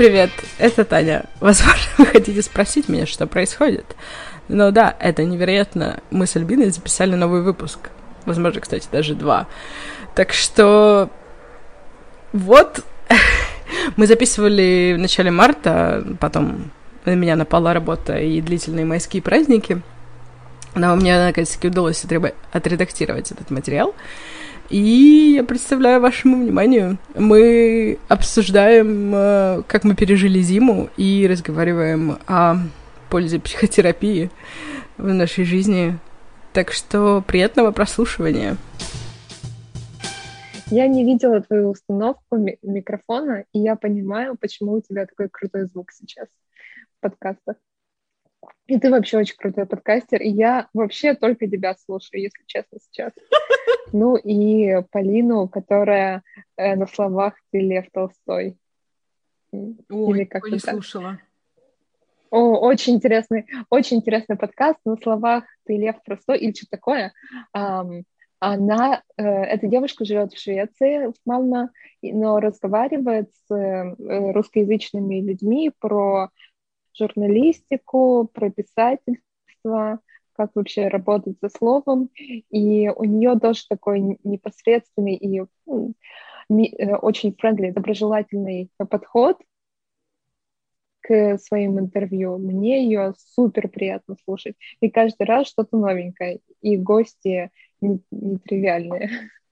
Привет, это Таня. Возможно, вы хотите спросить меня, что происходит. Но да, это невероятно. Мы с Альбиной записали новый выпуск. Возможно, кстати, даже два. Так что вот мы записывали в начале марта, потом на меня напала работа и длительные майские праздники. Но мне, наконец-таки, удалось отредактировать этот материал. И я представляю вашему вниманию, мы обсуждаем, э, как мы пережили зиму, и разговариваем о пользе психотерапии в нашей жизни. Так что приятного прослушивания. Я не видела твою установку микрофона, и я понимаю, почему у тебя такой крутой звук сейчас в подкастах. И ты вообще очень крутой подкастер, и я вообще только тебя слушаю, если честно, сейчас. Ну и Полину, которая э, на словах «ты Лев Толстой». Ой, Или как не так. слушала. О, очень интересный, очень интересный подкаст на словах «ты Лев Толстой» или что такое. Um, она, э, эта девушка живет в Швеции, в Малмо, но разговаривает с э, русскоязычными людьми про журналистику, про писательство, как вообще работать со словом. И у нее тоже такой непосредственный и ну, э, очень френдли, доброжелательный подход к своим интервью. Мне ее супер приятно слушать. И каждый раз что-то новенькое. И гости нетривиальные.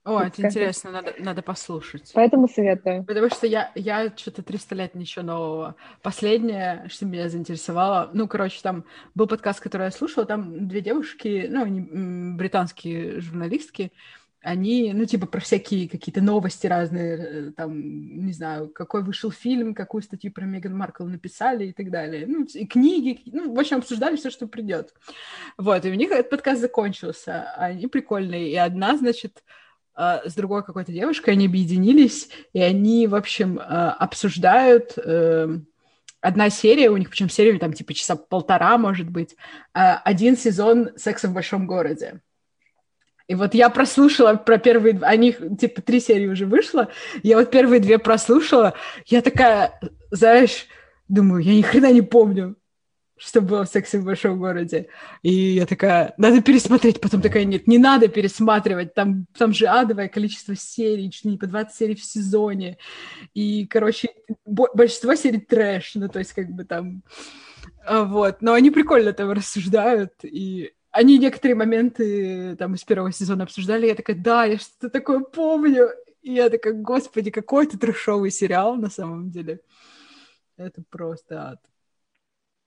О, это интересно, надо, надо послушать. Поэтому советую. Потому что я, я что-то 300 лет ничего нового. Последнее, что меня заинтересовало, ну, короче, там был подкаст, который я слушала, там две девушки, ну, они британские журналистки, они, ну, типа, про всякие какие-то новости разные, э, там, не знаю, какой вышел фильм, какую статью про Меган Маркл написали и так далее. Ну, и книги, ну, в общем, обсуждали все, что придет. Вот, и у них этот подкаст закончился. Они прикольные. И одна, значит, с другой какой-то девушкой, они объединились, и они, в общем, а, обсуждают эм, одна серия, у них причем серия там типа часа полтора, может быть, а, один сезон «Секса в большом городе». И вот я прослушала про первые... Они, типа, три серии уже вышло. Я вот первые две прослушала. Я такая, знаешь, думаю, я ни хрена не помню что было в «Сексе в большом городе». И я такая, надо пересмотреть. Потом такая, нет, не надо пересматривать. Там, там же адовое количество серий, чуть не по 20 серий в сезоне. И, короче, большинство серий трэш. Ну, то есть, как бы там... А, вот. Но они прикольно там рассуждают. И они некоторые моменты там из первого сезона обсуждали. Я такая, да, я что-то такое помню. И я такая, господи, какой это трешовый сериал на самом деле. Это просто ад.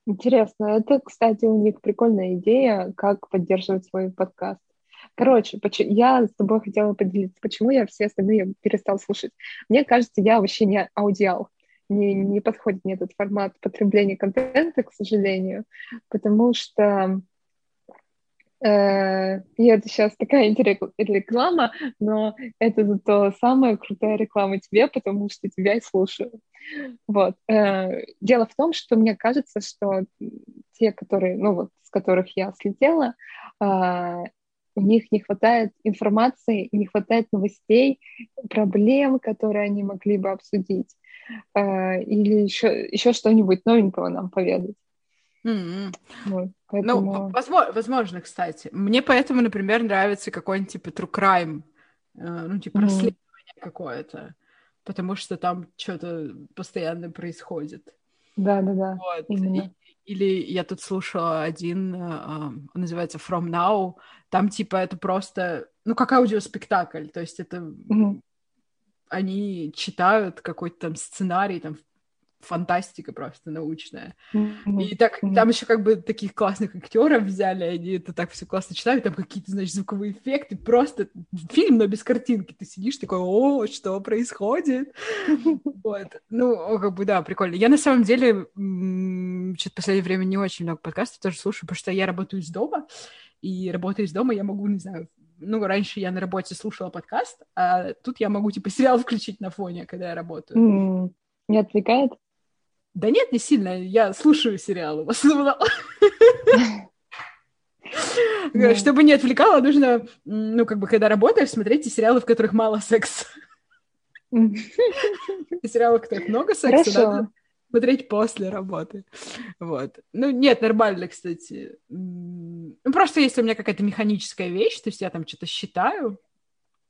Интересно. Это, кстати, у них прикольная идея, как поддерживать свой подкаст. Короче, я с тобой хотела поделиться, почему я все остальные перестал слушать. Мне кажется, я вообще не аудиал. Не, не подходит мне этот формат потребления контента, к сожалению, потому что Э, и это сейчас такая реклама, но это зато самая крутая реклама тебе, потому что тебя и слушаю. Вот. Э, дело в том, что мне кажется, что те, которые, ну вот, с которых я слетела, а, у них не хватает информации, не хватает новостей, проблем, которые они могли бы обсудить, э, или еще, еще что-нибудь новенького нам поведать. Mm-hmm. Вот, ну, поэтому... Ну, возможно, возможно, кстати. Мне поэтому, например, нравится какой-нибудь типа true crime, э, ну, типа mm-hmm. расследование какое-то, потому что там что-то постоянно происходит. Да, да, да. Вот. И, или я тут слушала один, он называется From Now, там типа это просто, ну, как аудиоспектакль, то есть это mm-hmm. они читают какой-то там сценарий там фантастика просто научная. Mm-hmm. И так mm-hmm. там еще как бы таких классных актеров взяли, они это так все классно читают, там какие-то, значит, звуковые эффекты, просто фильм, но без картинки. Ты сидишь такой, о, что происходит? Вот. Ну, как бы, да, прикольно. Я на самом деле что-то в последнее время не очень много подкастов тоже слушаю, потому что я работаю из дома, и работая из дома я могу, не знаю, ну, раньше я на работе слушала подкаст, а тут я могу, типа, сериал включить на фоне, когда я работаю. Mm. Не отвлекает? Да нет, не сильно. Я слушаю сериалы в основном. Чтобы не отвлекало, нужно, ну, как бы, когда работаешь, смотреть сериалы, в которых мало секса. Сериалы, в которых много секса, надо, смотреть после работы. Вот. Ну, нет, нормально, кстати. Ну, просто если у меня какая-то механическая вещь, то есть я там что-то считаю,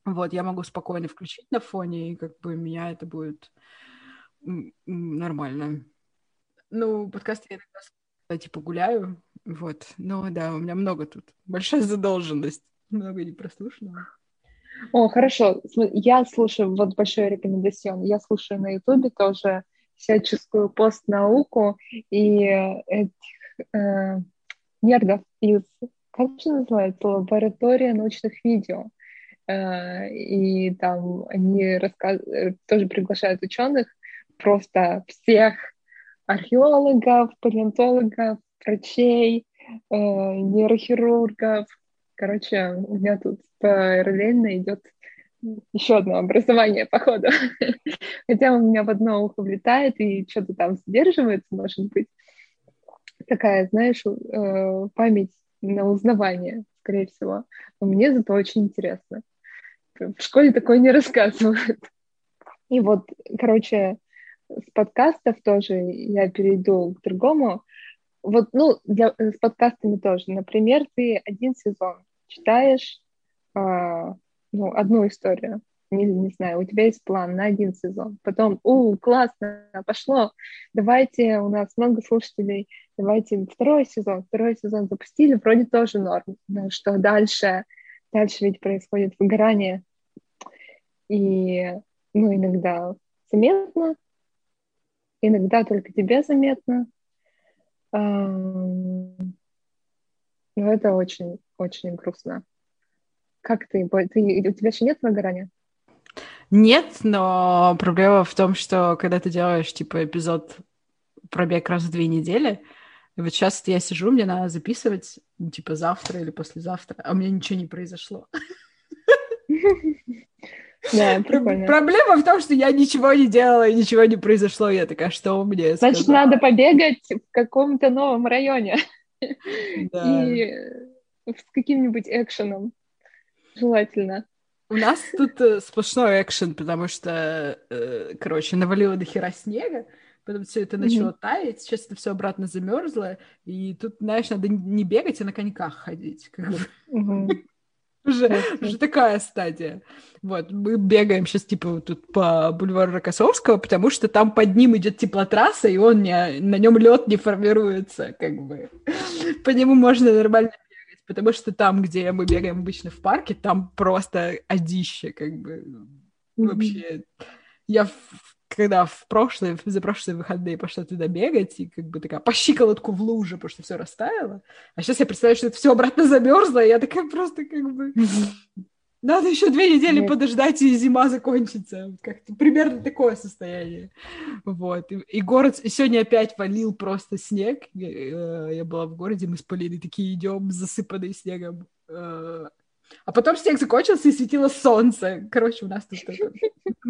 вот, я могу спокойно включить на фоне, и как бы меня это будет нормально. Ну, подкаст я иногда типа гуляю, вот. Но да, у меня много тут. Большая задолженность. Много непрослушанного. О, хорошо. Я слушаю, вот большой рекомендацион, я слушаю на Ютубе тоже всяческую постнауку и этих э, нердов из, как же называется, лаборатория научных видео. Э, и там они рассказ... тоже приглашают ученых, просто всех археологов, палеонтологов, врачей, э, нейрохирургов. Короче, у меня тут параллельно идет еще одно образование, походу. Хотя у меня в одно ухо влетает и что-то там задерживается, может быть. Такая, знаешь, э, память на узнавание, скорее всего. Но мне зато очень интересно. В школе такое не рассказывают. И вот, короче, с подкастов тоже я перейду к другому. Вот, ну, для, с подкастами тоже. Например, ты один сезон читаешь а, ну, одну историю. Не, не знаю, у тебя есть план на один сезон. Потом, у, классно, пошло. Давайте, у нас много слушателей, давайте второй сезон. Второй сезон запустили, вроде тоже норм. Но что дальше? Дальше ведь происходит выгорание. И, ну, иногда заметно, иногда только тебе заметно. Но это очень, очень грустно. Как ты, ты? У тебя еще нет выгорания? Нет, но проблема в том, что когда ты делаешь, типа, эпизод пробег раз в две недели, и вот сейчас я сижу, мне надо записывать, ну, типа, завтра или послезавтра, а у меня ничего не произошло. Да, прикольно. Проблема в том, что я ничего не делала и ничего не произошло. Я такая, что у меня Значит, надо побегать в каком-то новом районе. Да. И с каким-нибудь экшеном. Желательно. У нас тут э, сплошной экшен, потому что, э, короче, навалило до хера снега, потом все это начало mm-hmm. таять, сейчас это все обратно замерзло, и тут, знаешь, надо не бегать, а на коньках ходить. Как бы. mm-hmm. Уже, уже такая стадия. Вот, мы бегаем сейчас, типа, тут по бульвару Рокоссовского, потому что там под ним идет теплотрасса, и он не, на нем лед не формируется, как бы. По нему можно нормально бегать, потому что там, где мы бегаем обычно в парке, там просто одище, как бы. Вообще, я когда в прошлые, за прошлые выходные пошла туда бегать, и как бы такая по щиколотку в луже, потому что все растаяло. А сейчас я представляю, что это все обратно замерзло, и я такая просто как бы... Надо еще две недели Нет. подождать, и зима закончится. Как-то примерно такое состояние. Вот. И, и город сегодня опять валил просто снег. Я, э, я была в городе, мы с Полиной такие идем, засыпанные снегом. А потом снег закончился, и светило солнце. Короче, у нас тут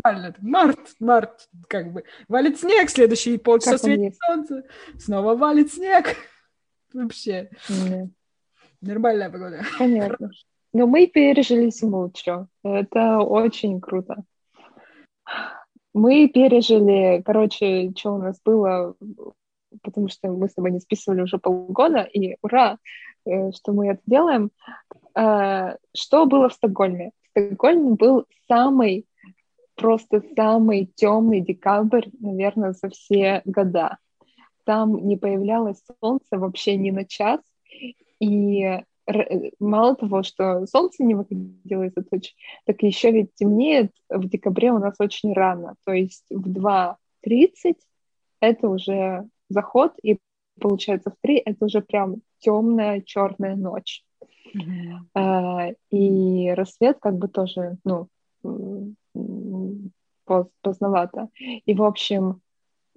нормально. Март, март, как бы. Валит снег, следующий полчаса светит солнце. Снова валит снег. Вообще. Нормальная погода. Понятно. Но мы пережили зиму, что? Это очень круто. Мы пережили, короче, что у нас было, потому что мы с тобой не списывали уже полгода, и ура, э, что мы это делаем. Э, что было в Стокгольме? В Стокгольме был самый, просто самый темный декабрь, наверное, за все года. Там не появлялось солнце вообще ни на час, и мало того, что солнце не выходило из-за туч, так еще ведь темнеет в декабре у нас очень рано, то есть в 2.30 это уже заход, и получается в 3 это уже прям темная черная ночь. Mm-hmm. И рассвет как бы тоже, ну, поздновато. И, в общем,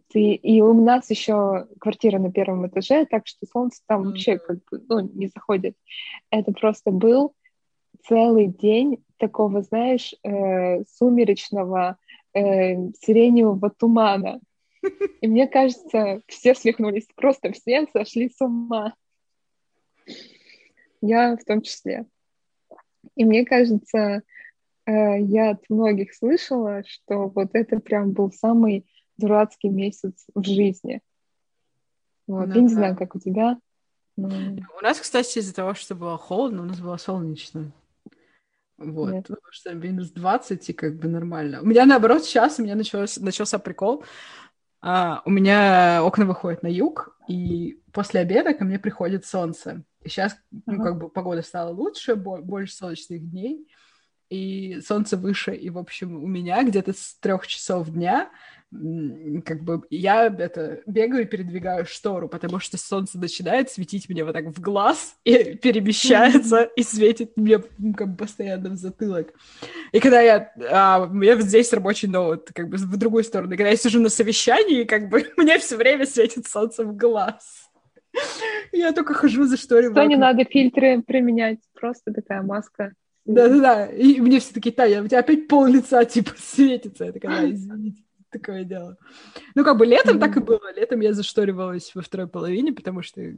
ты... И у нас еще квартира на первом этаже, так что солнце там mm-hmm. вообще как бы, ну, не заходит. Это просто был целый день такого, знаешь, э, сумеречного э, сиреневого тумана. И мне кажется, все свихнулись, просто все сошли с ума я в том числе. И мне кажется, э, я от многих слышала, что вот это прям был самый дурацкий месяц в жизни. Вот. Ну Я не да. знаю, как у тебя. но- У нас, кстати, из-за того, что было холодно, у нас было солнечно. Вот, Нет. потому что минус 20, и как бы нормально. У меня, наоборот, сейчас у меня началось, начался прикол. А, у меня окна выходят на юг, и после обеда ко мне приходит солнце. И сейчас, ну, как бы погода стала лучше, бо- больше солнечных дней, и солнце выше. И, в общем, у меня где-то с трех часов дня как бы я это бегаю и передвигаю штору, потому что солнце начинает светить мне вот так в глаз и перемещается и светит мне как бы постоянно в затылок. И когда я... а, у меня здесь рабочий ноут, как бы в другую сторону. И когда я сижу на совещании, как бы мне все время светит солнце в глаз. Я только хожу за шторой. То не надо фильтры применять, просто такая маска. Да-да-да. И мне все такие, Таня, у тебя опять пол лица типа светится. Я такая, да, извините, такое дело. Ну, как бы летом так и было. Летом я зашторивалась во второй половине, потому что, э,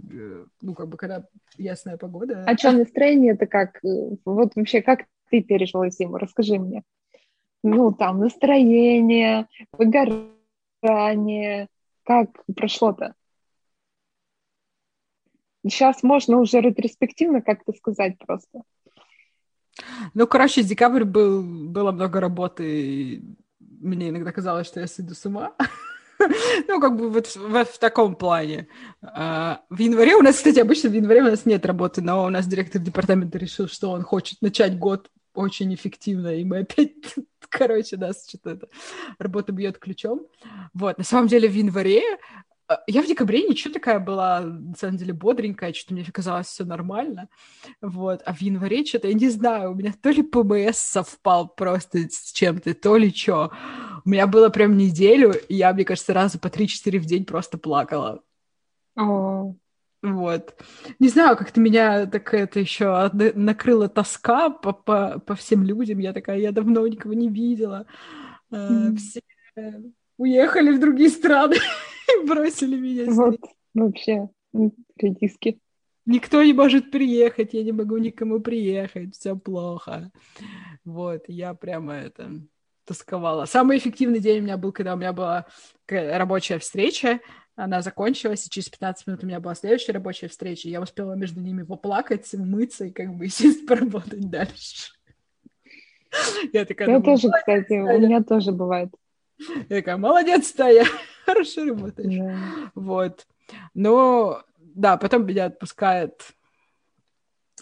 ну, как бы, когда ясная погода... А что, настроение это как? э, Вот вообще, как ты пережила зиму? Расскажи мне. Ну, там, настроение, выгорание. Как прошло-то? Сейчас можно уже ретроспективно как-то сказать просто. Ну, короче, декабрь был, было много работы, и мне иногда казалось, что я сойду с ума. Ну, как бы вот в, в таком плане. А, В январе у нас, кстати, обычно в январе у нас нет работы, но у нас директор департамента решил, что он хочет начать год очень эффективно, и мы опять, короче, нас что-то это, работа бьет ключом. Вот, на самом деле в январе я в декабре ничего такая была, на самом деле, бодренькая, что-то мне казалось все нормально. Вот. А в январе что-то, я не знаю, у меня то ли ПМС совпал просто с чем-то, то ли что. У меня было прям неделю, и я, мне кажется, раза по 3-4 в день просто плакала. О, Вот. Не знаю, как-то меня так это еще накрыла тоска по, по, по всем людям. Я такая, я давно никого не видела. Мгм. Все уехали в другие страны бросили меня здесь. вот вообще редиски. Никто не может приехать, я не могу никому приехать, все плохо. Вот, я прямо это тосковала. Самый эффективный день у меня был, когда у меня была рабочая встреча, она закончилась, и через 15 минут у меня была следующая рабочая встреча, я успела между ними поплакать, умыться и как бы сесть поработать дальше. Я такая, Я думаю, тоже, кстати, у меня тоже бывает. я такая, молодец, Тая, хорошо работаешь. Да. Вот. Но, да, потом меня отпускает...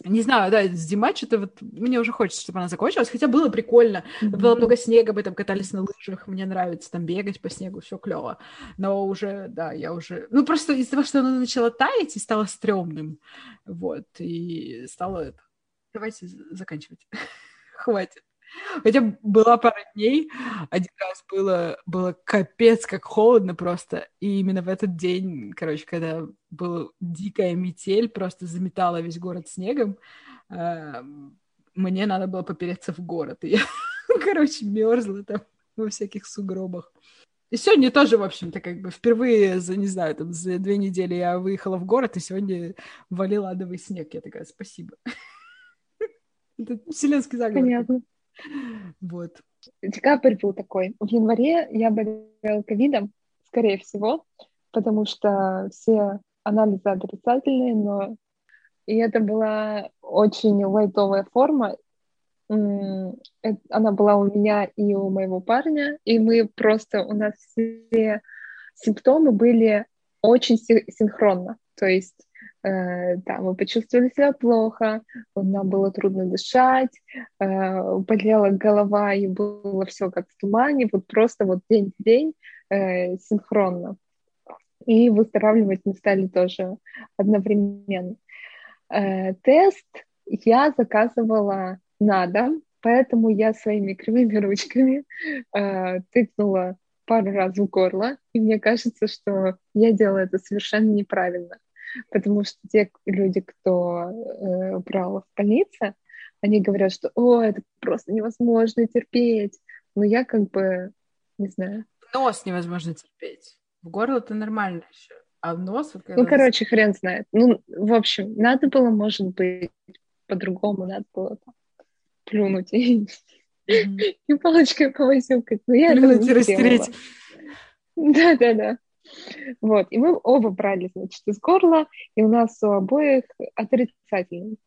Не знаю, да, зима что-то вот... Мне уже хочется, чтобы она закончилась, хотя было прикольно. Было Мгм. много снега, мы там катались на лыжах, мне нравится там бегать по снегу, все клево. Но уже, да, я уже... Ну, просто из-за того, что оно начало таять и стало стрёмным, вот, и стало это... Давайте заканчивать. Хватит. Хотя была пара дней, один раз было, было капец, как холодно просто, и именно в этот день, короче, когда была дикая метель, просто заметала весь город снегом, э, мне надо было попереться в город, и я, короче, мерзла там во всяких сугробах. И сегодня тоже, в общем-то, как бы впервые за, не знаю, там, за две недели я выехала в город, и сегодня валил адовый снег. Я такая, спасибо. Это вселенский заговор. Понятно. Вот. Декабрь был такой. В январе я болела ковидом, скорее всего, потому что все анализы отрицательные, но и это была очень лайтовая форма. Она была у меня и у моего парня, и мы просто, у нас все симптомы были очень си- синхронно. То есть да, мы почувствовали себя плохо, нам было трудно дышать, э, болела голова, и было все как в тумане, вот просто вот день в день э, синхронно. И выздоравливать мы стали тоже одновременно. Э, тест я заказывала на дом, поэтому я своими кривыми ручками э, тыкнула пару раз в горло, и мне кажется, что я делала это совершенно неправильно, потому что те люди, кто э, брал в больнице, они говорят, что «О, это просто невозможно терпеть», но я как бы, не знаю. Нос невозможно терпеть. В горло это нормально еще. А в нос... Вот, когда Ну, короче, хрен знает. Ну, в общем, надо было, может быть, по-другому, надо было там плюнуть и, Мгм. и палочкой повозюкать. Но я Плюнуть и растереть. Да-да-да. Вот, и мы оба брали, значит, из горла, и у нас у обоих отрицательный.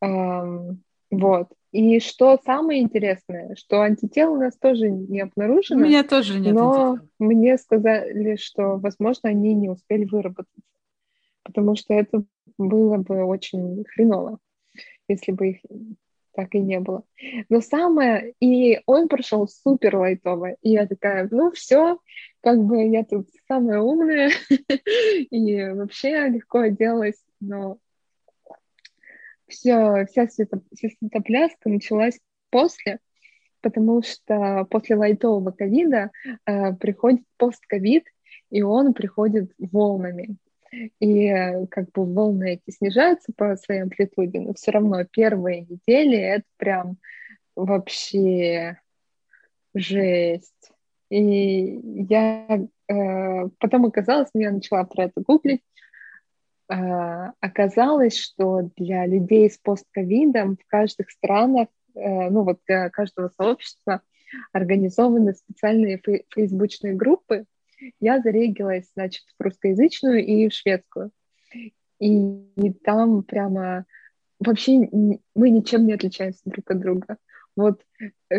Эм, вот. И что самое интересное, что антител у нас тоже не обнаружено. У меня тоже нет Но антител. мне сказали, что, возможно, они не успели выработаться. Потому что это было бы очень хреново, если бы их так и не было. Но самое, и он прошел супер лайтово, и я такая, ну все, как бы я тут самая умная, и вообще легко оделась, но все, вся, свето, вся светопляска началась после, потому что после лайтового ковида э, приходит постковид, и он приходит волнами. И э, как бы волны эти снижаются по своей амплитуде, но все равно первые недели это прям вообще жесть. И я э, потом оказалось, я начала про это гуглить, э, оказалось, что для людей с постковидом в каждых странах, э, ну вот для каждого сообщества организованы специальные фейсбучные группы, я зарегилась, значит, в русскоязычную и в шведскую. И, и там прямо вообще мы ничем не отличаемся друг от друга. Вот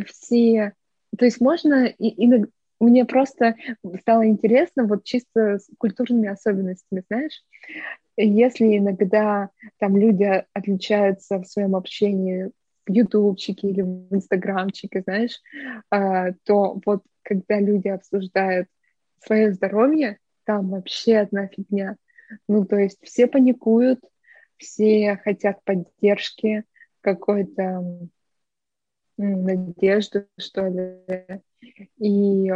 все... То есть можно... И, и мне просто стало интересно вот чисто с культурными особенностями, знаешь, если иногда там люди отличаются в своем общении в ютубчике или в инстаграмчике, знаешь, а, то вот когда люди обсуждают свое здоровье, там вообще одна фигня. Ну, то есть все паникуют, все хотят поддержки, какой-то надежды, что ли. И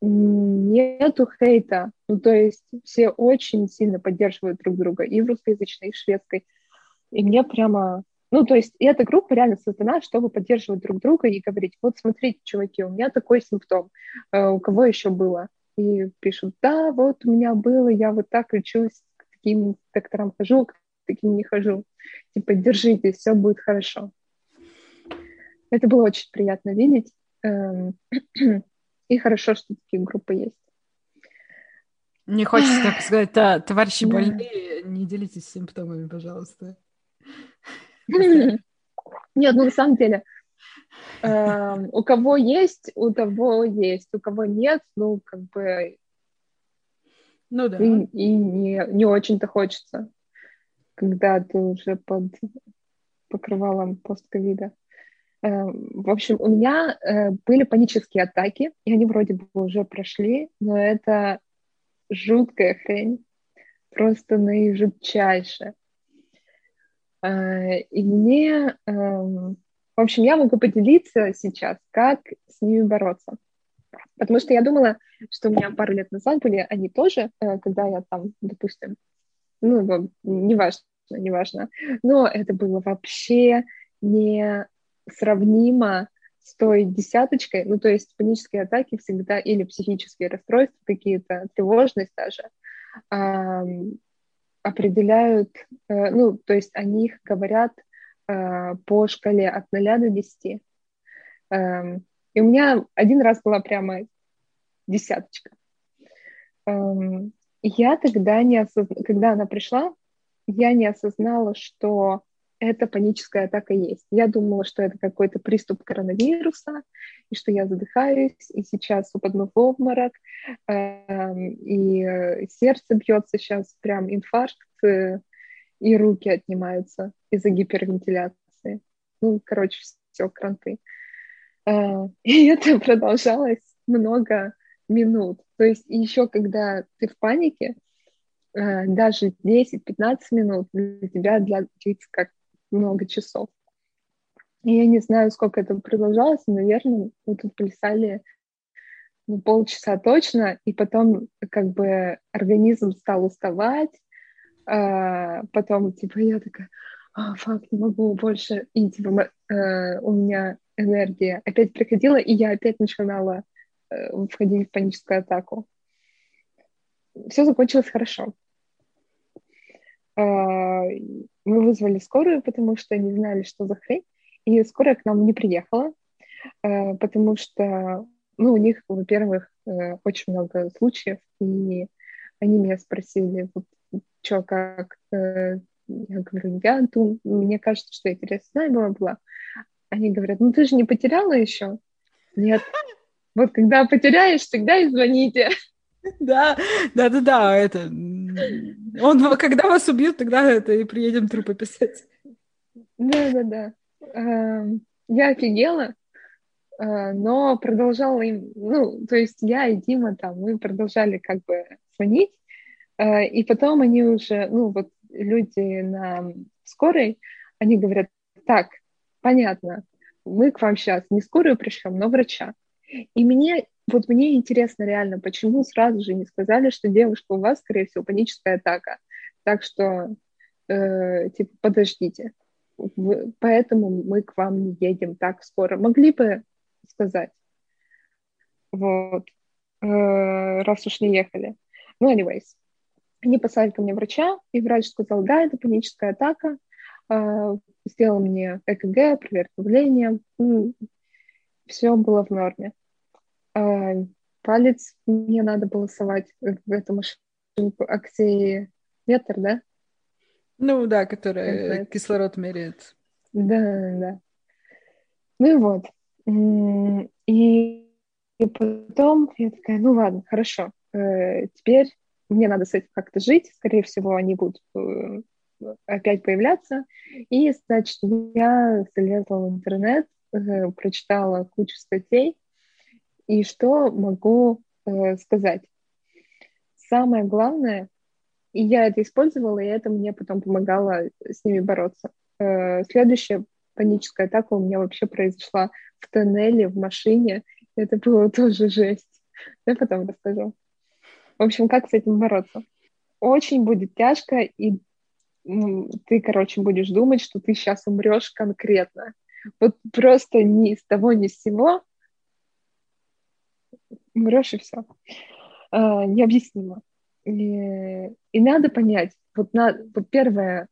нету хейта. Ну, то есть все очень сильно поддерживают друг друга и в русскоязычной, и в шведской. И мне прямо... Ну, то есть эта группа реально создана, чтобы поддерживать друг друга и говорить, вот смотрите, чуваки, у меня такой симптом, э, у кого еще было? И пишут, да, вот у меня было, я вот так лечусь, к таким докторам хожу, к таким не хожу. Типа, держитесь, все будет хорошо. Это было очень приятно видеть. Эм, и хорошо, что такие группы есть. Не хочется так сказать, да, товарищи больные, не делитесь симптомами, пожалуйста. Нет, ну на самом деле, у кого есть, у того есть, у кого нет, ну, как бы... Ну да. И, и не, не очень-то хочется, когда ты уже под покрывалом постковида. Эм, в общем, у меня э, были панические атаки, и они вроде бы уже прошли, но это жуткая хрень, просто наижутчайшая. Э, и мне эм, в общем, я могу поделиться сейчас, как с ними бороться. Потому что я думала, что у меня пару лет назад были они тоже, э, когда я там, допустим, ну, неважно, неважно, но это было вообще не сравнимо с той десяточкой, ну, то есть панические атаки всегда, или психические расстройства какие-то, тревожность даже, определяют, э, ну, то есть о них говорят Э, по шкале от 0 до 10. Эм, и у меня один раз была прямо десяточка. Эм, я тогда не осознала, когда она пришла, я не осознала, что это паническая атака есть. Я думала, что это какой-то приступ коронавируса, и что я задыхаюсь, и сейчас упаду в обморок, эм, и сердце бьется сейчас, прям инфаркт, э, и руки отнимаются из-за гипервентиляции. Ну, короче, все, кранты. А, и это продолжалось много минут. То есть еще когда ты в панике, а, даже 10-15 минут для тебя для длится как много часов. И я не знаю, сколько это продолжалось, наверное, мы тут плясали ну, полчаса точно, и потом как бы организм стал уставать, а, потом, типа, я такая, а, фак, не могу больше, и, типа, э, у меня энергия опять приходила, и я опять начинала э, входить в паническую атаку. Все закончилось хорошо. Э, мы вызвали скорую, потому что не знали, что за хрень, и скорая к нам не приехала, э, потому что, ну, у них, во-первых, э, очень много случаев, и они меня спросили, вот, что, как, э, я говорю, я думаю, мне кажется, что я интересная была. Они говорят, ну ты же не потеряла еще? Нет. Вот когда потеряешь, тогда и звоните. Да, да, да, да, это... Он, когда вас убьют, тогда это и приедем трупы писать. Да, да, да. Я офигела, э, но продолжала им, ну, то есть я и Дима там, мы продолжали как бы звонить, и потом они уже, ну, вот люди на скорой, они говорят, так, понятно, мы к вам сейчас не скорую пришлем, но врача. И мне, вот мне интересно реально, почему сразу же не сказали, что девушка у вас, скорее всего, паническая атака. Так что, э, типа, подождите. Вы, поэтому мы к вам не едем так скоро. Могли бы сказать. Вот. Э, раз уж не ехали. Ну, anyways. Они послали ко мне врача, и врач сказал, да, это паническая атака. Э, сделал мне ЭКГ, проверку давления. Все было в норме. А, палец мне надо было совать в эту машину оксиметр, да? Ну да, которая кислород меряет. Да, да. Ну и вот. И, и потом я такая, ну ладно, хорошо. Э, теперь мне надо с этим как-то жить. Скорее всего, они будут э, опять появляться. И, значит, я залезла в интернет, э, прочитала кучу статей, и что могу э, сказать? Самое главное, и я это использовала, и это мне потом помогало с ними бороться. Следующая паническая атака у меня вообще произошла в тоннеле, в машине. Это было тоже жесть. Я потом расскажу. В общем, как с этим бороться? Очень будет тяжко, и ну, ты, короче, будешь думать, что ты сейчас умрешь конкретно. Вот просто ни с того, ни с сего умрешь и все. А, необъяснимо. И, и надо понять, вот, на, вот первое,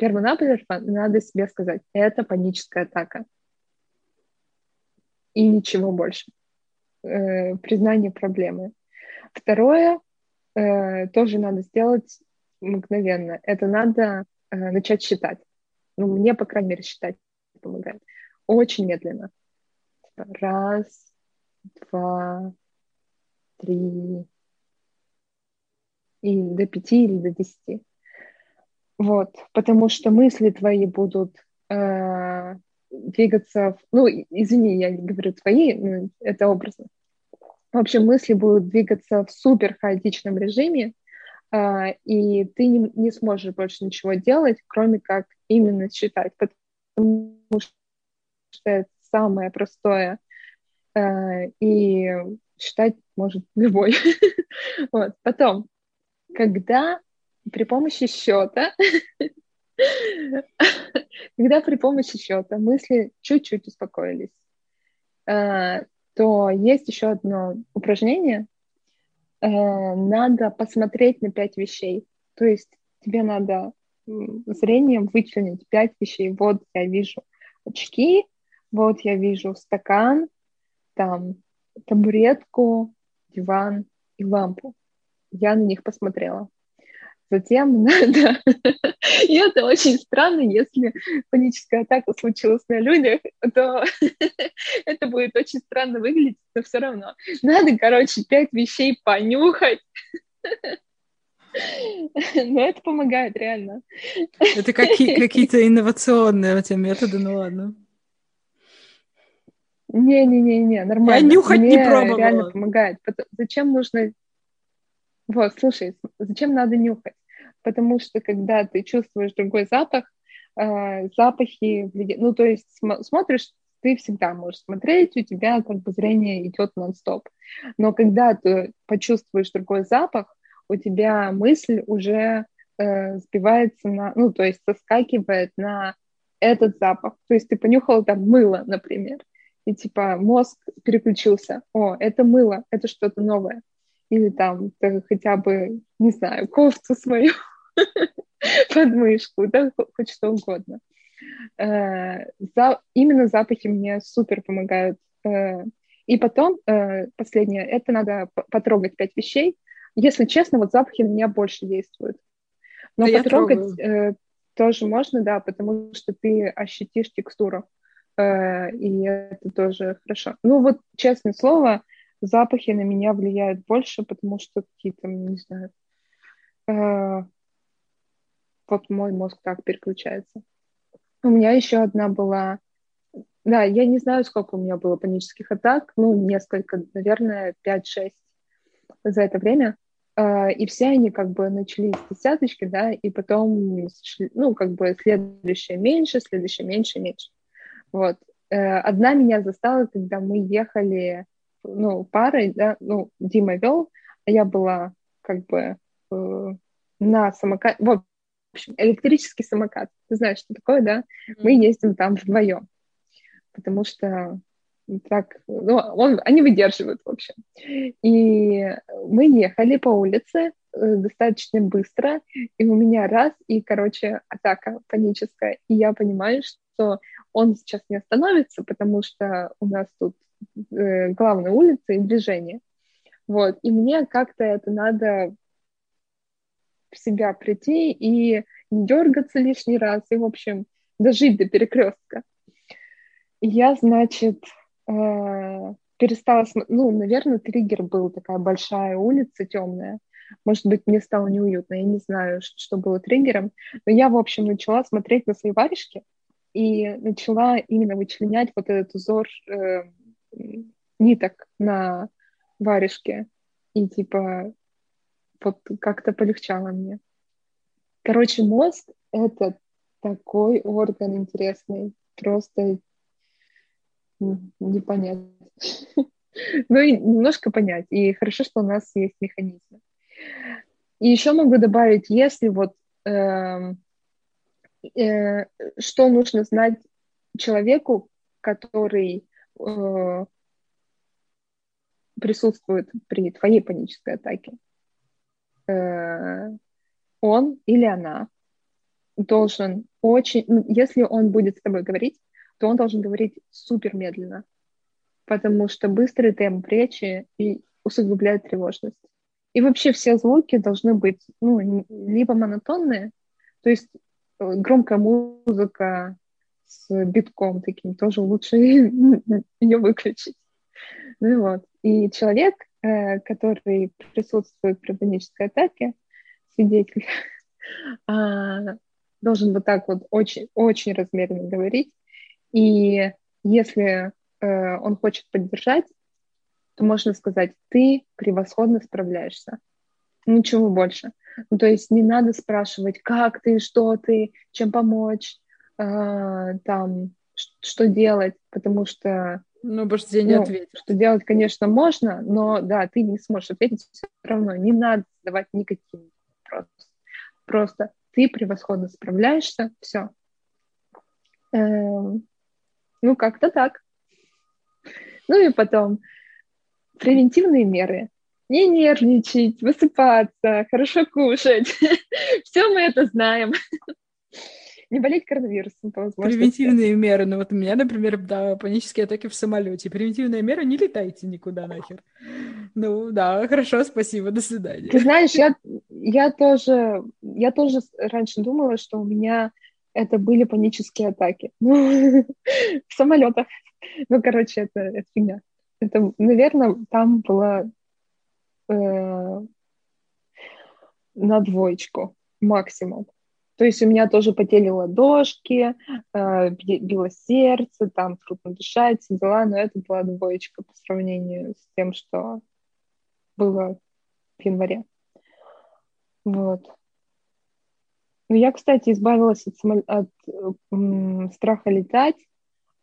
первонаперво надо себе сказать, это паническая атака. И ничего больше. Э, признание проблемы. Второе, э, тоже надо сделать мгновенно. Это надо э, начать считать. Ну, мне, по крайней мере, считать помогает. Очень медленно. Раз, два, три, и до пяти или до десяти. Вот, потому что мысли твои будут э, двигаться, в, ну, извини, я не говорю твои, но это образно. В общем, мысли будут двигаться в супер хаотичном режиме, э, и ты не, не сможешь больше ничего делать, кроме как именно считать, потому что это самое простое э, и считать может любой. вот. Потом, когда при помощи счета, когда при помощи счета мысли чуть-чуть успокоились, э, то есть еще одно упражнение. Э, надо посмотреть на пять вещей. То есть тебе надо зрением вычленить пять вещей. Вот я вижу очки, вот я вижу стакан, там табуретку, диван и лампу. Я на них посмотрела. Затем надо... И это очень странно, если паническая атака случилась на людях, то это будет очень странно выглядеть, но все равно. Надо, короче, пять вещей понюхать. Но это помогает, реально. Это какие- какие-то инновационные у тебя методы, ну ладно. Не-не-не-не, нормально. Я нюхать Мне не пробовала. реально помогает. Зачем нужно... Вот, слушай, зачем надо нюхать? Потому что когда ты чувствуешь другой запах, э, запахи... Ну, то есть см- смотришь, ты всегда можешь смотреть, у тебя как бы зрение идет нон-стоп. Но когда ты почувствуешь другой запах, у тебя мысль уже э, сбивается на... Ну, то есть соскакивает на этот запах. То есть ты понюхал там мыло, например и типа мозг переключился. О, это мыло, это что-то новое. Или там хотя бы, не знаю, кофту свою подмышку, да, хоть что угодно. Э, за, именно запахи мне супер помогают. Э, И потом, э, последнее, это надо потрогать пять вещей. Если честно, вот запахи на меня больше действуют. Но да потрогать тоже можно, да, потому что ты ощутишь текстуру. И это тоже хорошо. Ну вот, честное слово, запахи на меня влияют больше, потому что какие-то, не знаю, э, вот мой мозг так переключается. У меня еще одна была да, я не знаю, сколько у меня было панических атак, ну, несколько, наверное, 5-6 за это время. А, и все они как бы начались с десяточки, да, и потом, ну, как бы следующее меньше, следующее меньше, меньше. Вот. Э, одна меня застала, когда мы ехали, ну, парой, да, ну, Дима вел, а я была как бы э, на самокате, в общем, электрический самокат. Ты знаешь, что такое, да? Мы ездим там вдвоем потому что так, ну, он, они выдерживают, в общем. И мы ехали по улице э, достаточно быстро, и у меня раз, и, короче, атака паническая, и я понимаю, что он сейчас не остановится, потому что у нас тут э, главная улица и движение. Вот, и мне как-то это надо в себя прийти и не дергаться лишний раз, и, в общем, дожить до перекрестка. Я, значит, э, перестала смотреть, ну, наверное, триггер был такая большая улица темная. Может быть, мне стало неуютно, я не знаю, что было триггером. Но я, в общем, начала смотреть на свои варежки и начала именно вычленять вот этот узор э, ниток на варежке. И типа вот как-то полегчало мне. Короче, мозг — это такой орган интересный. Просто не понять. ну и немножко понять. И хорошо, что у нас есть механизмы. И еще могу добавить, если вот э, э, что нужно знать человеку, который э, присутствует при твоей панической атаке. Э, он или она должен очень, ну, если он будет с тобой говорить, то он должен говорить супер медленно, потому что быстрый темп речи и усугубляет тревожность. И вообще все звуки должны быть ну, либо монотонные, то есть громкая музыка с битком таким тоже лучше ее выключить. Ну вот. И человек, э, который присутствует при панической атаке, свидетель, а, должен вот так вот очень, очень размеренно говорить, и если э, он хочет поддержать, то можно сказать, ты превосходно справляешься. Ничего больше. Ну, то есть не надо спрашивать, как ты, что ты, чем помочь, э, там, что делать, потому что... Ну, что тебе не ну, ответят. Что делать, конечно, можно, но, да, ты не сможешь ответить все равно. Не надо задавать никаких вопросов. Просто ты превосходно справляешься, все. Эм, ну, как-то так. Ну и потом превентивные меры. Не нервничать, высыпаться, хорошо кушать. Все мы это знаем. Не болеть коронавирусом, по возможности. Превентивные меры. Ну вот у меня, например, да, панические атаки в самолете. Превентивная мера — не летайте никуда нахер. Ну да, хорошо, спасибо, до свидания. Ты знаешь, я, я тоже, я тоже раньше думала, что у меня это были панические атаки. в самолетах. Ну, короче, это, это фигня. Это, наверное, там было э, на двоечку максимум. То есть у меня тоже потели ладошки, э, било сердце, там трудно дышать, все дела, но это была двоечка по сравнению с тем, что было в январе. Вот. Ну, я, кстати, избавилась от, самол... от м, страха летать.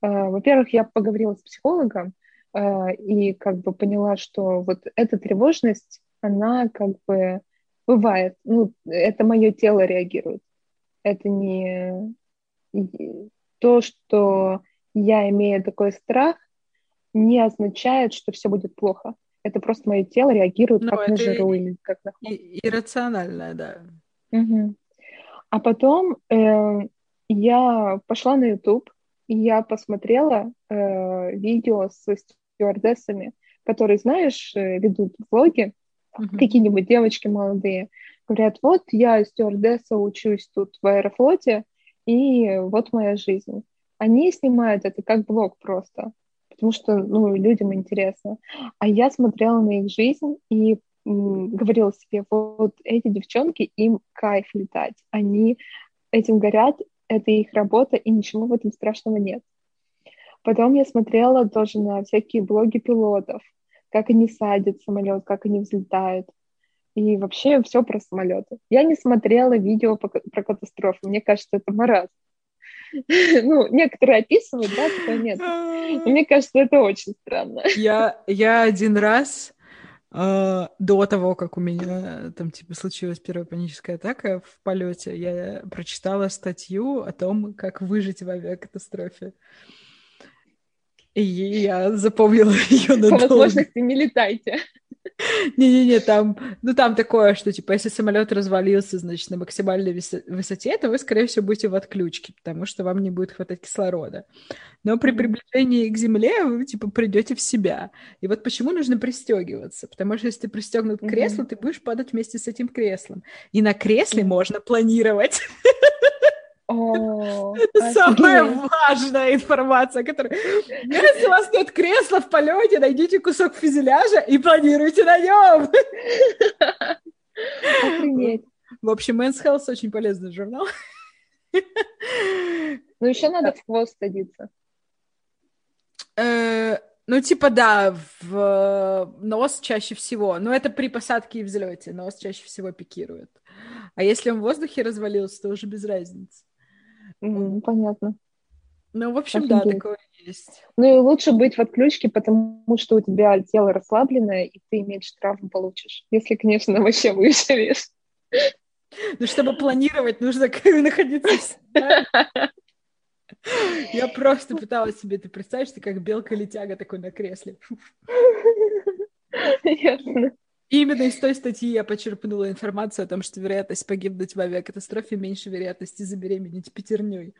Э, во-первых, я поговорила с психологом э, и как бы поняла, что вот эта тревожность, она как бы бывает. Ну, это мое тело реагирует. Это не то, что я имею такой страх, не означает, что все будет плохо. Это просто мое тело реагирует ну, как на жиру или как на Иррациональное, да. Угу. А потом э, я пошла на YouTube, и я посмотрела э, видео с стюардессами, которые, знаешь, э, ведут влоги, mm-hmm. какие-нибудь девочки молодые, говорят, вот я стюардесса, учусь тут в Аэрофлоте, и вот моя жизнь. Они снимают это как блог просто, потому что ну, людям интересно. А я смотрела на их жизнь и м, говорила себе, вот эти девчонки, им кайф летать, они этим горят, это их работа, и ничего в этом страшного нет. Потом я смотрела тоже на всякие блоги пилотов, как они садят самолет, как они взлетают. И вообще все про самолеты. Я не смотрела видео про катастрофы. Мне кажется, это маразм. Ну, некоторые описывают, да, такое нет. Мне кажется, это очень странно. Я, я один раз э, до того, как у меня там типа случилась первая паническая атака в полете, я прочитала статью о том, как выжить в авиакатастрофе. И я запомнила ее надолго. По возможности не летайте. Не-не-не, там, ну там такое, что типа если самолет развалился, значит, на максимальной высоте, то вы, скорее всего, будете в отключке, потому что вам не будет хватать кислорода. Но при приближении к Земле вы типа придете в себя. И вот почему нужно пристегиваться? Потому что если ты пристегнут к креслу, ты будешь падать вместе с этим креслом. И на кресле можно планировать. О, Это самая важная информация, которая... Если у вас нет кресла в полете, найдите кусок фюзеляжа и планируйте на нем. Охренеть. В общем, Men's Health очень полезный журнал. Ну, еще надо в хвост садиться. Э, ну, типа, да, в нос чаще всего. Но это при посадке и взлете. Нос чаще всего пикирует. А если он в воздухе развалился, то уже без разницы. Mm, понятно. Ну, в общем, Офигеть. да, такое есть. Ну и лучше быть в отключке, потому что у тебя тело расслабленное, и ты меньше травм получишь. Если, конечно, вообще выживешь. Ну, чтобы планировать, нужно находиться Я просто пыталась себе это представить, что как белка-летяга такой на кресле. Ясно. Именно из той статьи я почерпнула информацию о том, что вероятность погибнуть в авиакатастрофе меньше вероятности забеременеть пятерней.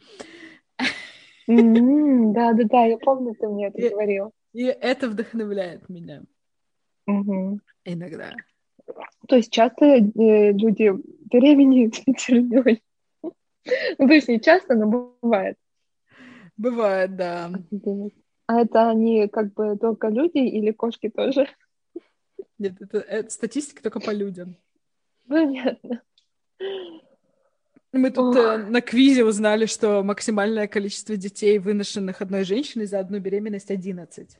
Да-да-да, я помню, ты мне это говорил. И это вдохновляет меня. Иногда. То есть часто э, люди беременеют пятерней? Ну, то есть не часто, но бывает. Бывает, да. А это они как бы только люди или кошки тоже? Нет, это, это статистика только по людям. Понятно. Мы тут э, на квизе узнали, что максимальное количество детей, выношенных одной женщиной за одну беременность, 11.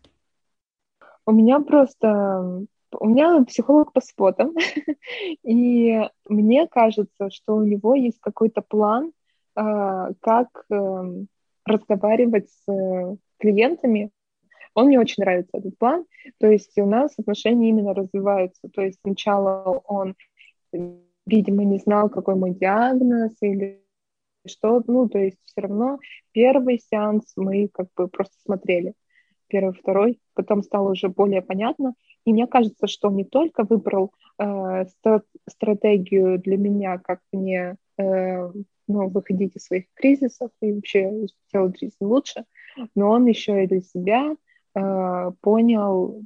У меня просто... У меня психолог по спотам, и мне кажется, что у него есть какой-то план, э, как э, разговаривать с э, клиентами он мне очень нравится, этот план. То есть у нас отношения именно развиваются. То есть сначала он, видимо, не знал, какой мой диагноз или что. Ну, то есть все равно первый сеанс мы как бы просто смотрели. Первый, второй. Потом стало уже более понятно. И мне кажется, что он не только выбрал э, стратегию для меня, как мне э, ну, выходить из своих кризисов и вообще сделать жизнь лучше, но он еще и для себя э, понял,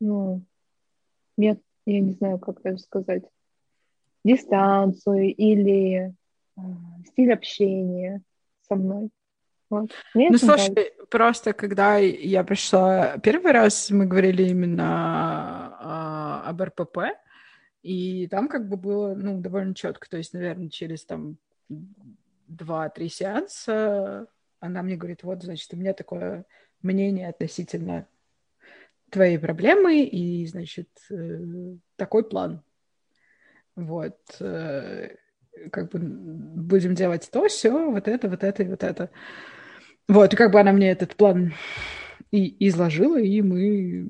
ну, нет, я не знаю, как даже сказать, дистанцию или э, стиль общения со мной. Вот. Мне ну, слушай, нравится. просто когда я пришла первый раз, мы говорили именно а, об РПП, и там как бы было, ну, довольно четко, то есть, наверное, через там два-три сеанса она мне говорит, вот, значит, у меня такое мнение относительно твоей проблемы и, значит, э, такой план. Вот. Э, как бы будем делать то, все, вот это, вот это и вот это. Вот, и как бы она мне этот план и изложила, и мы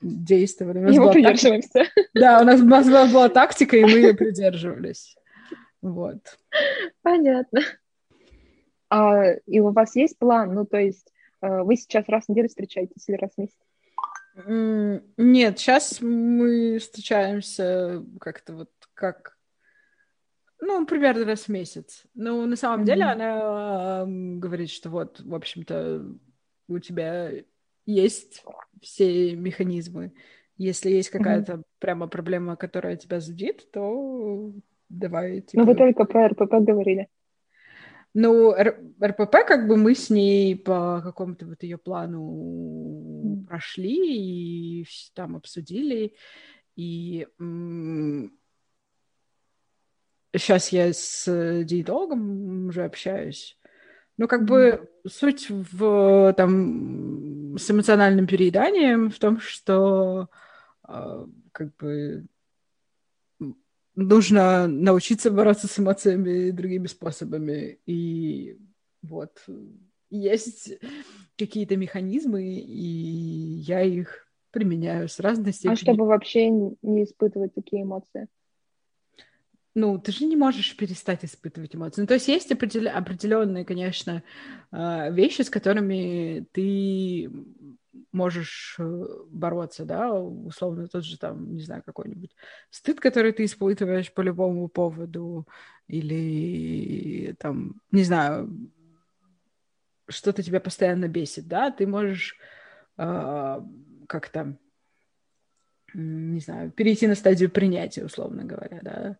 действовали. У нас Его придерживаемся. Так... Да, у нас, у нас была тактика, и мы ее придерживались. Вот. Понятно. А, и у вас есть план? Ну, то есть Э, вы сейчас раз в неделю встречаетесь или раз в месяц? Нет, сейчас мы встречаемся как-то вот как, ну, примерно раз в месяц. Ну, на самом mm-hmm. деле она э, говорит, что вот, в общем-то, у тебя есть все механизмы. Если есть какая-то mm-hmm. прямо проблема, которая тебя зудит, то давай... Типа... Ну, вы только про РПП говорили. Ну, РПП, как бы мы с ней по какому-то вот ее плану прошли и там обсудили. И сейчас я с диетологом уже общаюсь. Ну, как mm. бы суть в там с эмоциональным перееданием в том, что э, как бы нужно научиться бороться с эмоциями другими способами. И вот есть какие-то механизмы, и я их применяю с разной степенью. А чтобы вообще не испытывать такие эмоции? Ну, ты же не можешь перестать испытывать эмоции. Ну, то есть есть определ... определенные, конечно, а, вещи, с которыми ты можешь э, бороться, да, условно тот же там, не знаю, какой-нибудь стыд, который ты испытываешь по любому поводу, или там, не знаю, что-то тебя постоянно бесит, да, ты можешь э, как-то, не знаю, перейти на стадию принятия, условно говоря, да,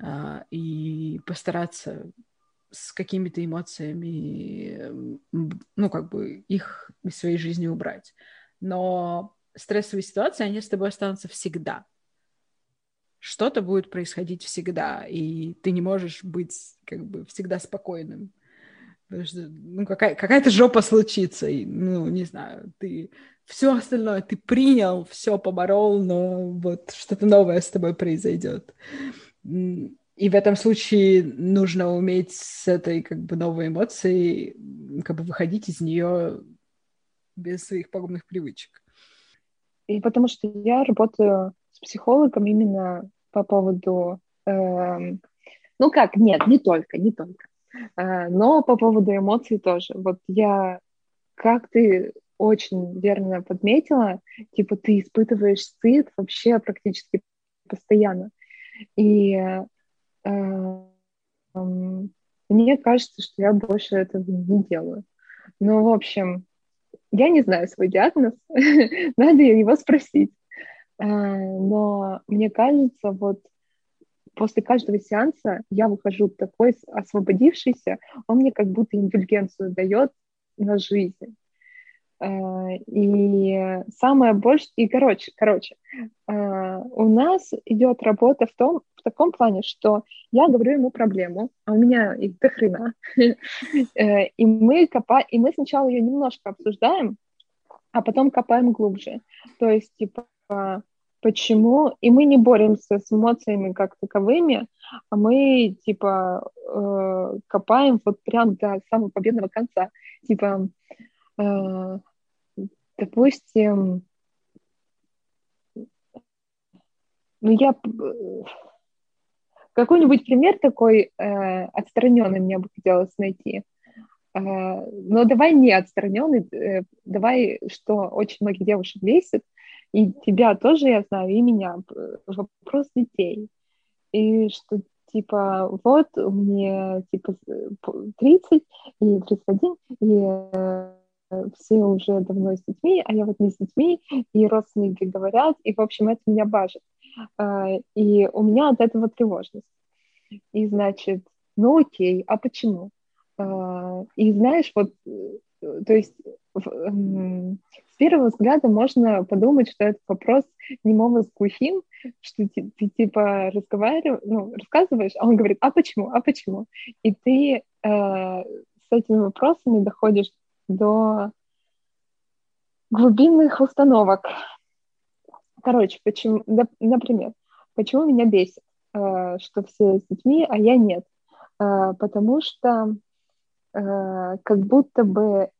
э, и постараться с какими-то эмоциями, ну, как бы их из своей жизни убрать. Но стрессовые ситуации, они с тобой останутся всегда. Что-то будет происходить всегда, и ты не можешь быть как бы всегда спокойным. Потому что, ну, какая, какая-то жопа случится, и, ну, не знаю, ты все остальное ты принял, все поборол, но вот что-то новое с тобой произойдет. И в этом случае нужно уметь с этой как бы новой эмоцией как бы выходить из нее без своих пагубных привычек. И потому что я работаю с психологом именно по поводу, э, ну как, нет, не только, не только, э, но по поводу эмоций тоже. Вот я, как ты очень верно подметила, типа ты испытываешь стыд вообще практически постоянно. И мне кажется, что я больше этого не делаю. Ну, в общем, я не знаю свой диагноз, надо его спросить. А, но мне кажется, вот после каждого сеанса я выхожу такой освободившийся, он мне как будто индульгенцию дает на жизнь. А, и самое больше, и короче, короче, а, у нас идет работа в том, в таком плане, что я говорю ему проблему, а у меня их до хрена, э, и мы копаем, и мы сначала ее немножко обсуждаем, а потом копаем глубже. То есть, типа, почему, и мы не боремся с эмоциями как таковыми, а мы, типа, э, копаем вот прям до самого победного конца. Типа, э, допустим, ну я какой-нибудь пример такой э, отстраненный мне бы хотелось найти. Э, но давай не отстраненный, э, давай, что очень многих девушек бесит, и тебя тоже, я знаю, и меня, вопрос детей. И что, типа, вот мне, типа, 30 и 31, и э, все уже давно с детьми, а я вот не с детьми, и родственники говорят, и, в общем, это меня бажит. А, и у меня от этого тревожность. И, значит, ну окей, а почему? А, и знаешь, вот, э, то есть с первого взгляда можно подумать, что это вопрос немого с глухим, что ты, ты типа разговариваешь, ну, рассказываешь, а он говорит, а почему, а почему? И ты э, с этими вопросами доходишь до глубинных установок. Короче, почему, например, почему меня бесит, э, что все с детьми, а я нет? Э, потому что э, как будто бы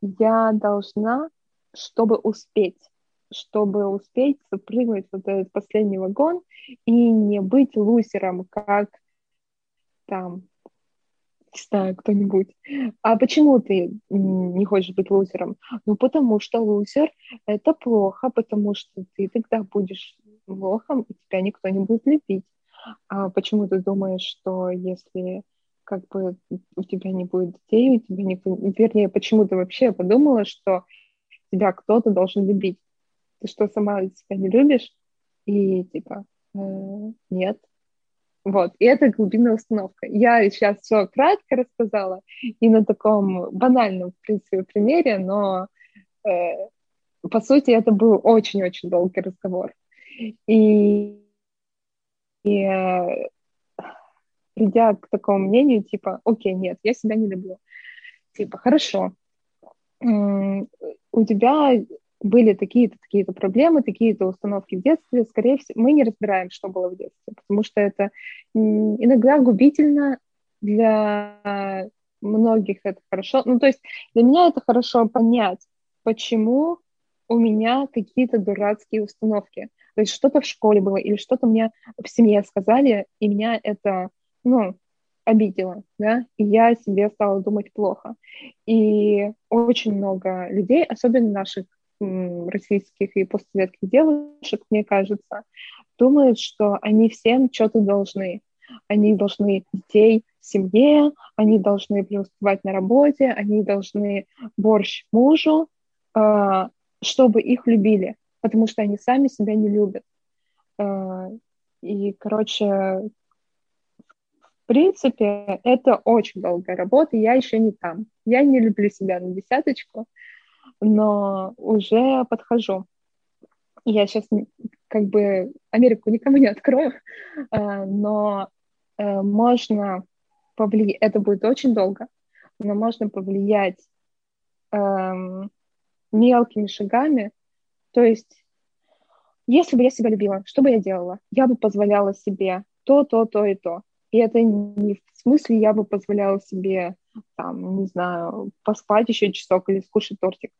я должна, чтобы успеть, чтобы успеть запрыгнуть в этот последний вагон и не быть лузером, как там не знаю, кто-нибудь. А почему ты не хочешь быть лузером? Ну, потому что лузер — это плохо, потому что ты тогда будешь лохом, и тебя никто не будет любить. А почему ты думаешь, что если как бы у тебя не будет детей, у тебя никто... Вернее, почему ты вообще подумала, что тебя кто-то должен любить. Ты что, сама себя не любишь? И типа, э, нет. Вот, и это глубинная установка. Я сейчас все кратко рассказала и на таком банальном, в принципе, примере, но э, по сути это был очень-очень долгий разговор. И, и э, придя к такому мнению, типа, окей, нет, я себя не люблю. Типа, хорошо, у тебя были такие-то такие-то проблемы, такие-то установки в детстве, скорее всего, мы не разбираем, что было в детстве, потому что это иногда губительно для многих это хорошо. Ну, то есть для меня это хорошо понять, почему у меня какие-то дурацкие установки. То есть что-то в школе было или что-то мне в семье сказали, и меня это, ну, обидела, да, и я себе стала думать плохо. И очень много людей, особенно наших российских и постсоветских девушек, мне кажется, думают, что они всем что-то должны. Они должны детей семье, они должны преуспевать на работе, они должны борщ мужу, а, чтобы их любили, потому что они сами себя не любят. А, и, короче, в принципе, это очень долгая работа, я еще не там. Я не люблю себя на десяточку, но уже подхожу. Я сейчас как бы Америку никому не открою, а, но э, можно повлиять, это будет очень долго, но можно повлиять эм, мелкими шагами. То есть, если бы я себя любила, что бы я делала? Я бы позволяла себе то, то, то и то. И это не в смысле я бы позволяла себе, там, не знаю, поспать еще часок или скушать тортик,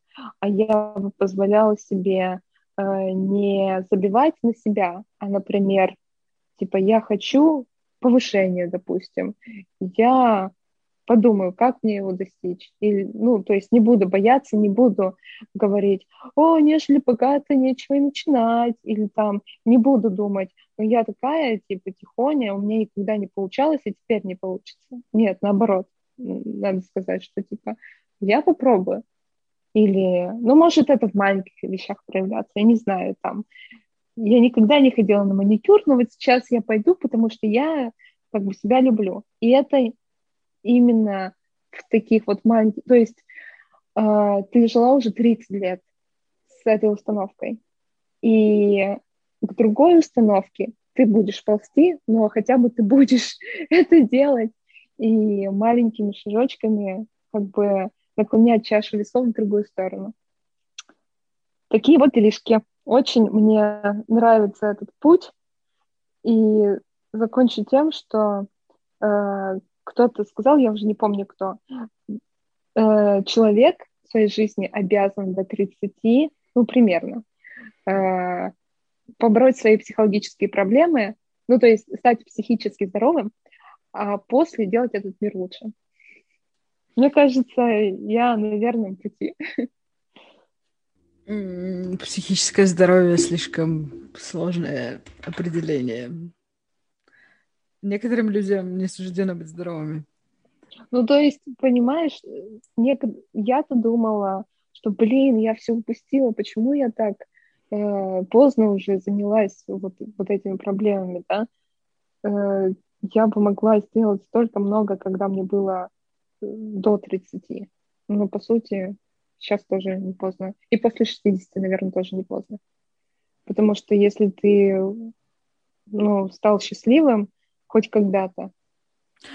а я позволяла себе э, не забивать на себя, а, например, типа, я хочу повышения, допустим, я подумаю, как мне его достичь. Или, ну, то есть не буду бояться, не буду говорить, о, нежели богато, нечего начинать, или там не буду думать, ну, я такая, типа, тихоня, у меня никогда не получалось, и теперь не получится. Нет, наоборот, надо сказать, что, типа, я попробую. Или, ну, может, это в маленьких вещах проявляться, я не знаю, там, я никогда не ходила на маникюр, но вот сейчас я пойду, потому что я как бы себя люблю. И это именно в таких вот маленьких... То есть э, ты жила уже 30 лет с этой установкой. И к другой установке ты будешь ползти, но хотя бы ты будешь это делать и маленькими шажочками как бы наклонять чашу весов в другую сторону. Такие вот делишки. Очень мне нравится этот путь. И закончу тем, что э, кто-то сказал, я уже не помню кто, э, человек в своей жизни обязан до 30, ну, примерно, э, побороть свои психологические проблемы, ну, то есть стать психически здоровым, а после делать этот мир лучше. Мне кажется, я на верном пути. Психическое здоровье слишком сложное определение. Некоторым людям не суждено быть здоровыми. Ну, то есть, понимаешь, нек... я-то думала, что, блин, я все упустила, почему я так э, поздно уже занялась вот, вот этими проблемами, да? Э, я бы могла сделать столько много, когда мне было э, до 30. Но, по сути, сейчас тоже не поздно. И после 60, наверное, тоже не поздно. Потому что если ты ну, стал счастливым, хоть когда-то.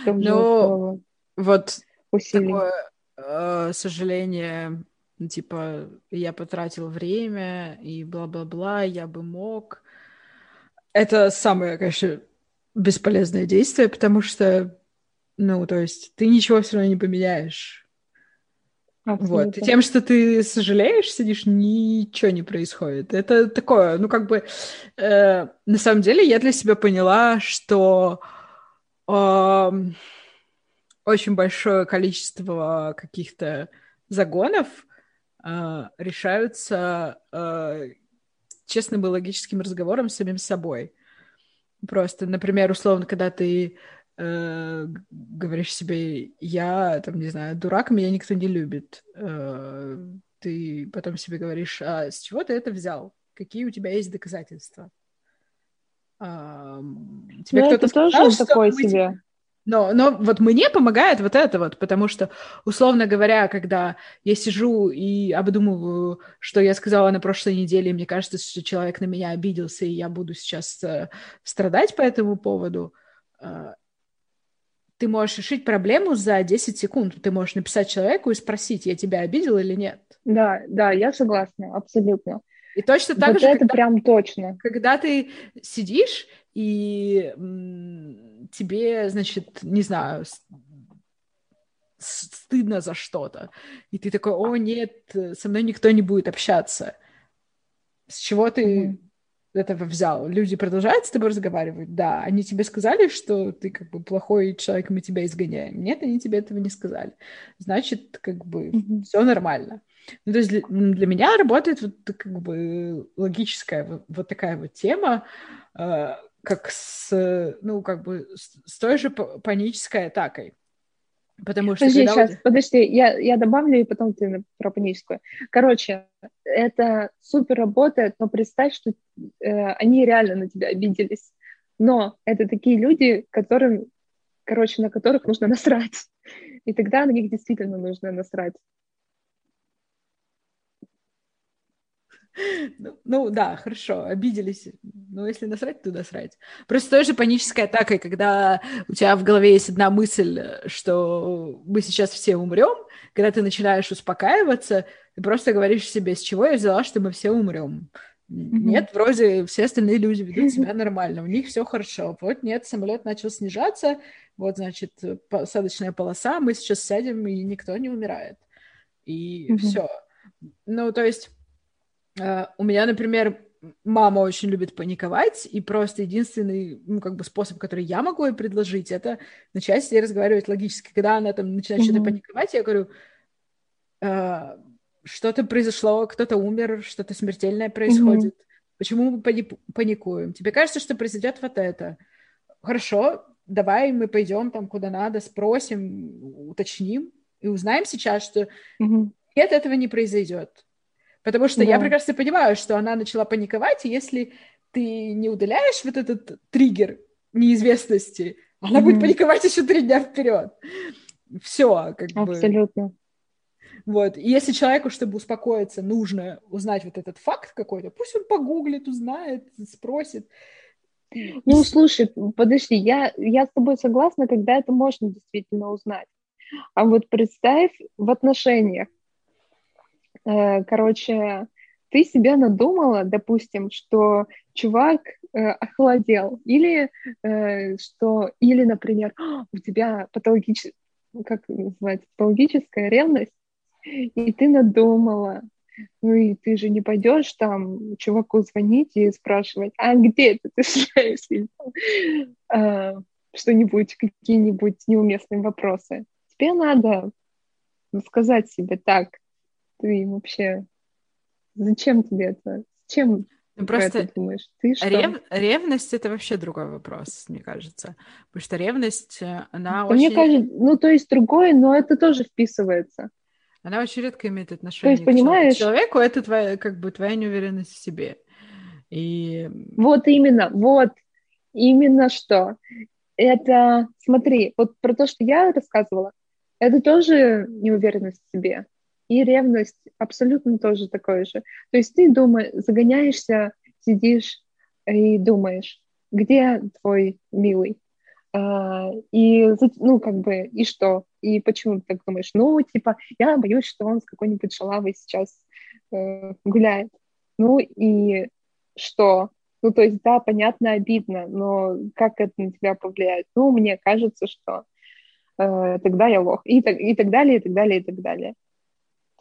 Ну, вот усилий. такое э, сожаление, ну, типа, я потратил время и бла-бла-бла, я бы мог. Это самое, конечно, бесполезное действие, потому что, ну, то есть ты ничего все равно не поменяешь. Абсолютно. Вот. И тем, что ты сожалеешь, сидишь, ничего не происходит. Это такое, ну, как бы, э, на самом деле я для себя поняла, что э, очень большое количество каких-то загонов э, решаются э, честным и логическим разговором с самим собой. Просто, например, условно, когда ты э, говоришь себе, я, там, не знаю, дурак, меня никто не любит. Э, ты потом себе говоришь, а с чего ты это взял? Какие у тебя есть доказательства? А, тебе ну, кто-то сказал, тоже что такое мы... себе. Но, но вот мне помогает вот это вот, потому что, условно говоря, когда я сижу и обдумываю, что я сказала на прошлой неделе, и мне кажется, что человек на меня обиделся, и я буду сейчас э, страдать по этому поводу, э, ты можешь решить проблему за 10 секунд. Ты можешь написать человеку и спросить, я тебя обидел или нет. Да, да, я согласна, абсолютно. И точно так вот же, это когда, прям точно. Когда ты сидишь и тебе, значит, не знаю, стыдно за что-то, и ты такой, о, нет, со мной никто не будет общаться. С чего ты mm-hmm. этого взял? Люди продолжают с тобой разговаривать? Да. Они тебе сказали, что ты как бы плохой человек, мы тебя изгоняем? Нет, они тебе этого не сказали. Значит, как бы mm-hmm. все нормально. Ну, то есть для, для меня работает вот как бы логическая вот, вот такая вот тема, э, как с, ну, как бы с, с той же панической атакой. Потому что подожди, сейчас, вот... подожди, я, я добавлю, и потом ты про паническую. Короче, это супер работает, но представь, что э, они реально на тебя обиделись. Но это такие люди, которым, короче, на которых нужно насрать. И тогда на них действительно нужно насрать. Ну, ну да, хорошо, обиделись. Ну, если насрать, то насрать. Просто той же панической атакой, когда у тебя в голове есть одна мысль, что мы сейчас все умрем, когда ты начинаешь успокаиваться, ты просто говоришь себе, с чего я взяла, что мы все умрем. Нет, вроде все остальные люди ведут себя нормально, у них все хорошо. Вот нет, самолет начал снижаться, вот, значит, посадочная полоса, мы сейчас сядем, и никто не умирает. И все. Ну, то есть Э, у меня, например, мама очень любит паниковать, и просто единственный, ну, как бы способ, который я могу ей предложить, это начать с ней разговаривать логически. Когда она там начинает mm-hmm. что-то паниковать, я говорю, э, что-то произошло, кто-то умер, что-то смертельное происходит. Mm-hmm. Почему мы пани- паникуем? Тебе кажется, что произойдет вот это? Хорошо, давай мы пойдем там куда надо, спросим, уточним и узнаем сейчас, что mm-hmm. нет, этого не произойдет. Потому что да. я прекрасно понимаю, что она начала паниковать, и если ты не удаляешь вот этот триггер неизвестности, она mm-hmm. будет паниковать еще три дня вперед. Все, как Абсолютно. бы. Абсолютно. Вот. И если человеку, чтобы успокоиться, нужно узнать вот этот факт какой-то, пусть он погуглит, узнает, спросит. Ну, слушай, подожди, я, я с тобой согласна, когда это можно действительно узнать. А вот представь в отношениях, короче, ты себе надумала, допустим, что чувак э, охладел, или э, что, или, например, у тебя патологическая, как называется, патологическая ревность, и ты надумала, ну и ты же не пойдешь там чуваку звонить и спрашивать, а где это ты знаешь, а, что-нибудь, какие-нибудь неуместные вопросы. Тебе надо сказать себе так, ты вообще... Зачем тебе это? Зачем ну, просто это думаешь? Ты что? Рев... Ревность — это вообще другой вопрос, мне кажется. Потому что ревность, э, она да очень... Мне кажется, ну, то есть другое, но это тоже вписывается. Она очень редко имеет отношение то есть, понимаешь... к человеку. Это твоя, как бы, твоя неуверенность в себе. И... Вот именно, вот именно что. Это, смотри, вот про то, что я рассказывала, это тоже неуверенность в себе. И ревность абсолютно тоже такое же. То есть ты думаешь, загоняешься, сидишь и думаешь, где твой милый? А, и, ну, как бы, и что? И почему ты так думаешь? Ну, типа, я боюсь, что он с какой-нибудь шалавой сейчас э, гуляет. Ну, и что? Ну, то есть, да, понятно, обидно, но как это на тебя повлияет? Ну, мне кажется, что э, тогда я лох. И, так, и так далее, и так далее, и так далее.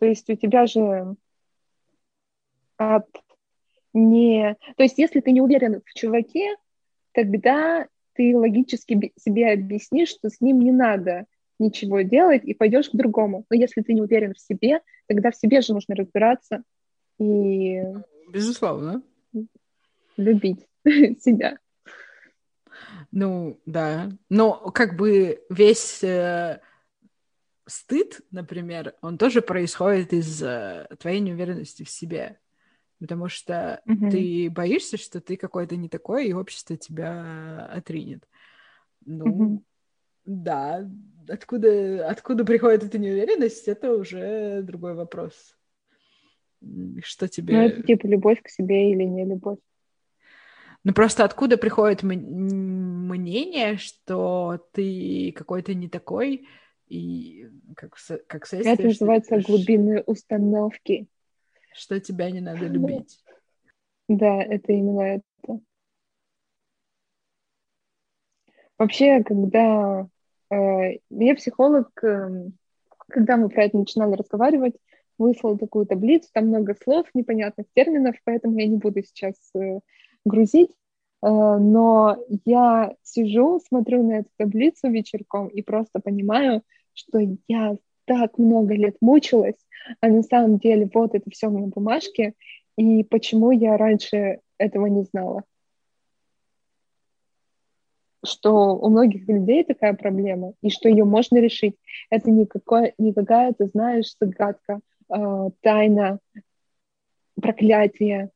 То есть у тебя же от не... То есть если ты не уверен в чуваке, тогда ты логически себе объяснишь, что с ним не надо ничего делать и пойдешь к другому. Но если ты не уверен в себе, тогда в себе же нужно разбираться и... Безусловно. Любить себя. Ну, да. Но как бы весь э, стыд, например, он тоже происходит из э, твоей неуверенности в себе. Потому что mm-hmm. ты боишься, что ты какой-то не такой, и общество тебя отринет. Ну, mm-hmm. да, откуда, откуда приходит эта неуверенность, это уже другой вопрос. Что тебе... Ну, это типа любовь к себе или не любовь. Ну, просто откуда приходит мнение, что ты какой-то не такой, и как, как следствие... Это называется что, глубинные установки. Что тебя не надо любить. Да, это именно это. Вообще, когда э, мне психолог, э, когда мы про это начинали разговаривать, выслал такую таблицу, там много слов, непонятных терминов, поэтому я не буду сейчас э, грузить. Э, но я сижу, смотрю на эту таблицу вечерком и просто понимаю, что я так много лет мучилась, а на самом деле вот это все на бумажке, и почему я раньше этого не знала. Что у многих людей такая проблема, и что ее можно решить. Это не, какая-то, знаешь, загадка, э, тайна, проклятие,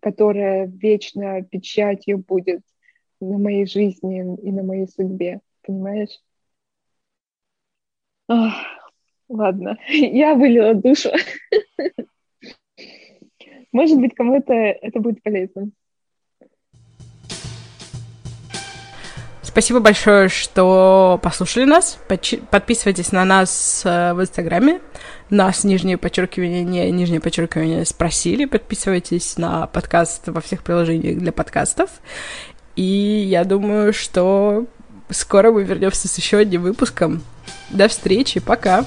которое вечно печатью будет на моей жизни и на моей судьбе. Понимаешь? Ох, ладно, я вылила душу. Может быть, кому-то это будет полезно. Спасибо большое, что послушали нас. Подписывайтесь на нас э, в Инстаграме. Нас, нижнее подчеркивание, не нижнее подчеркивание, спросили. Подписывайтесь на подкаст во всех приложениях для подкастов. И я думаю, что скоро мы вернемся с еще одним выпуском. До встречи, пока!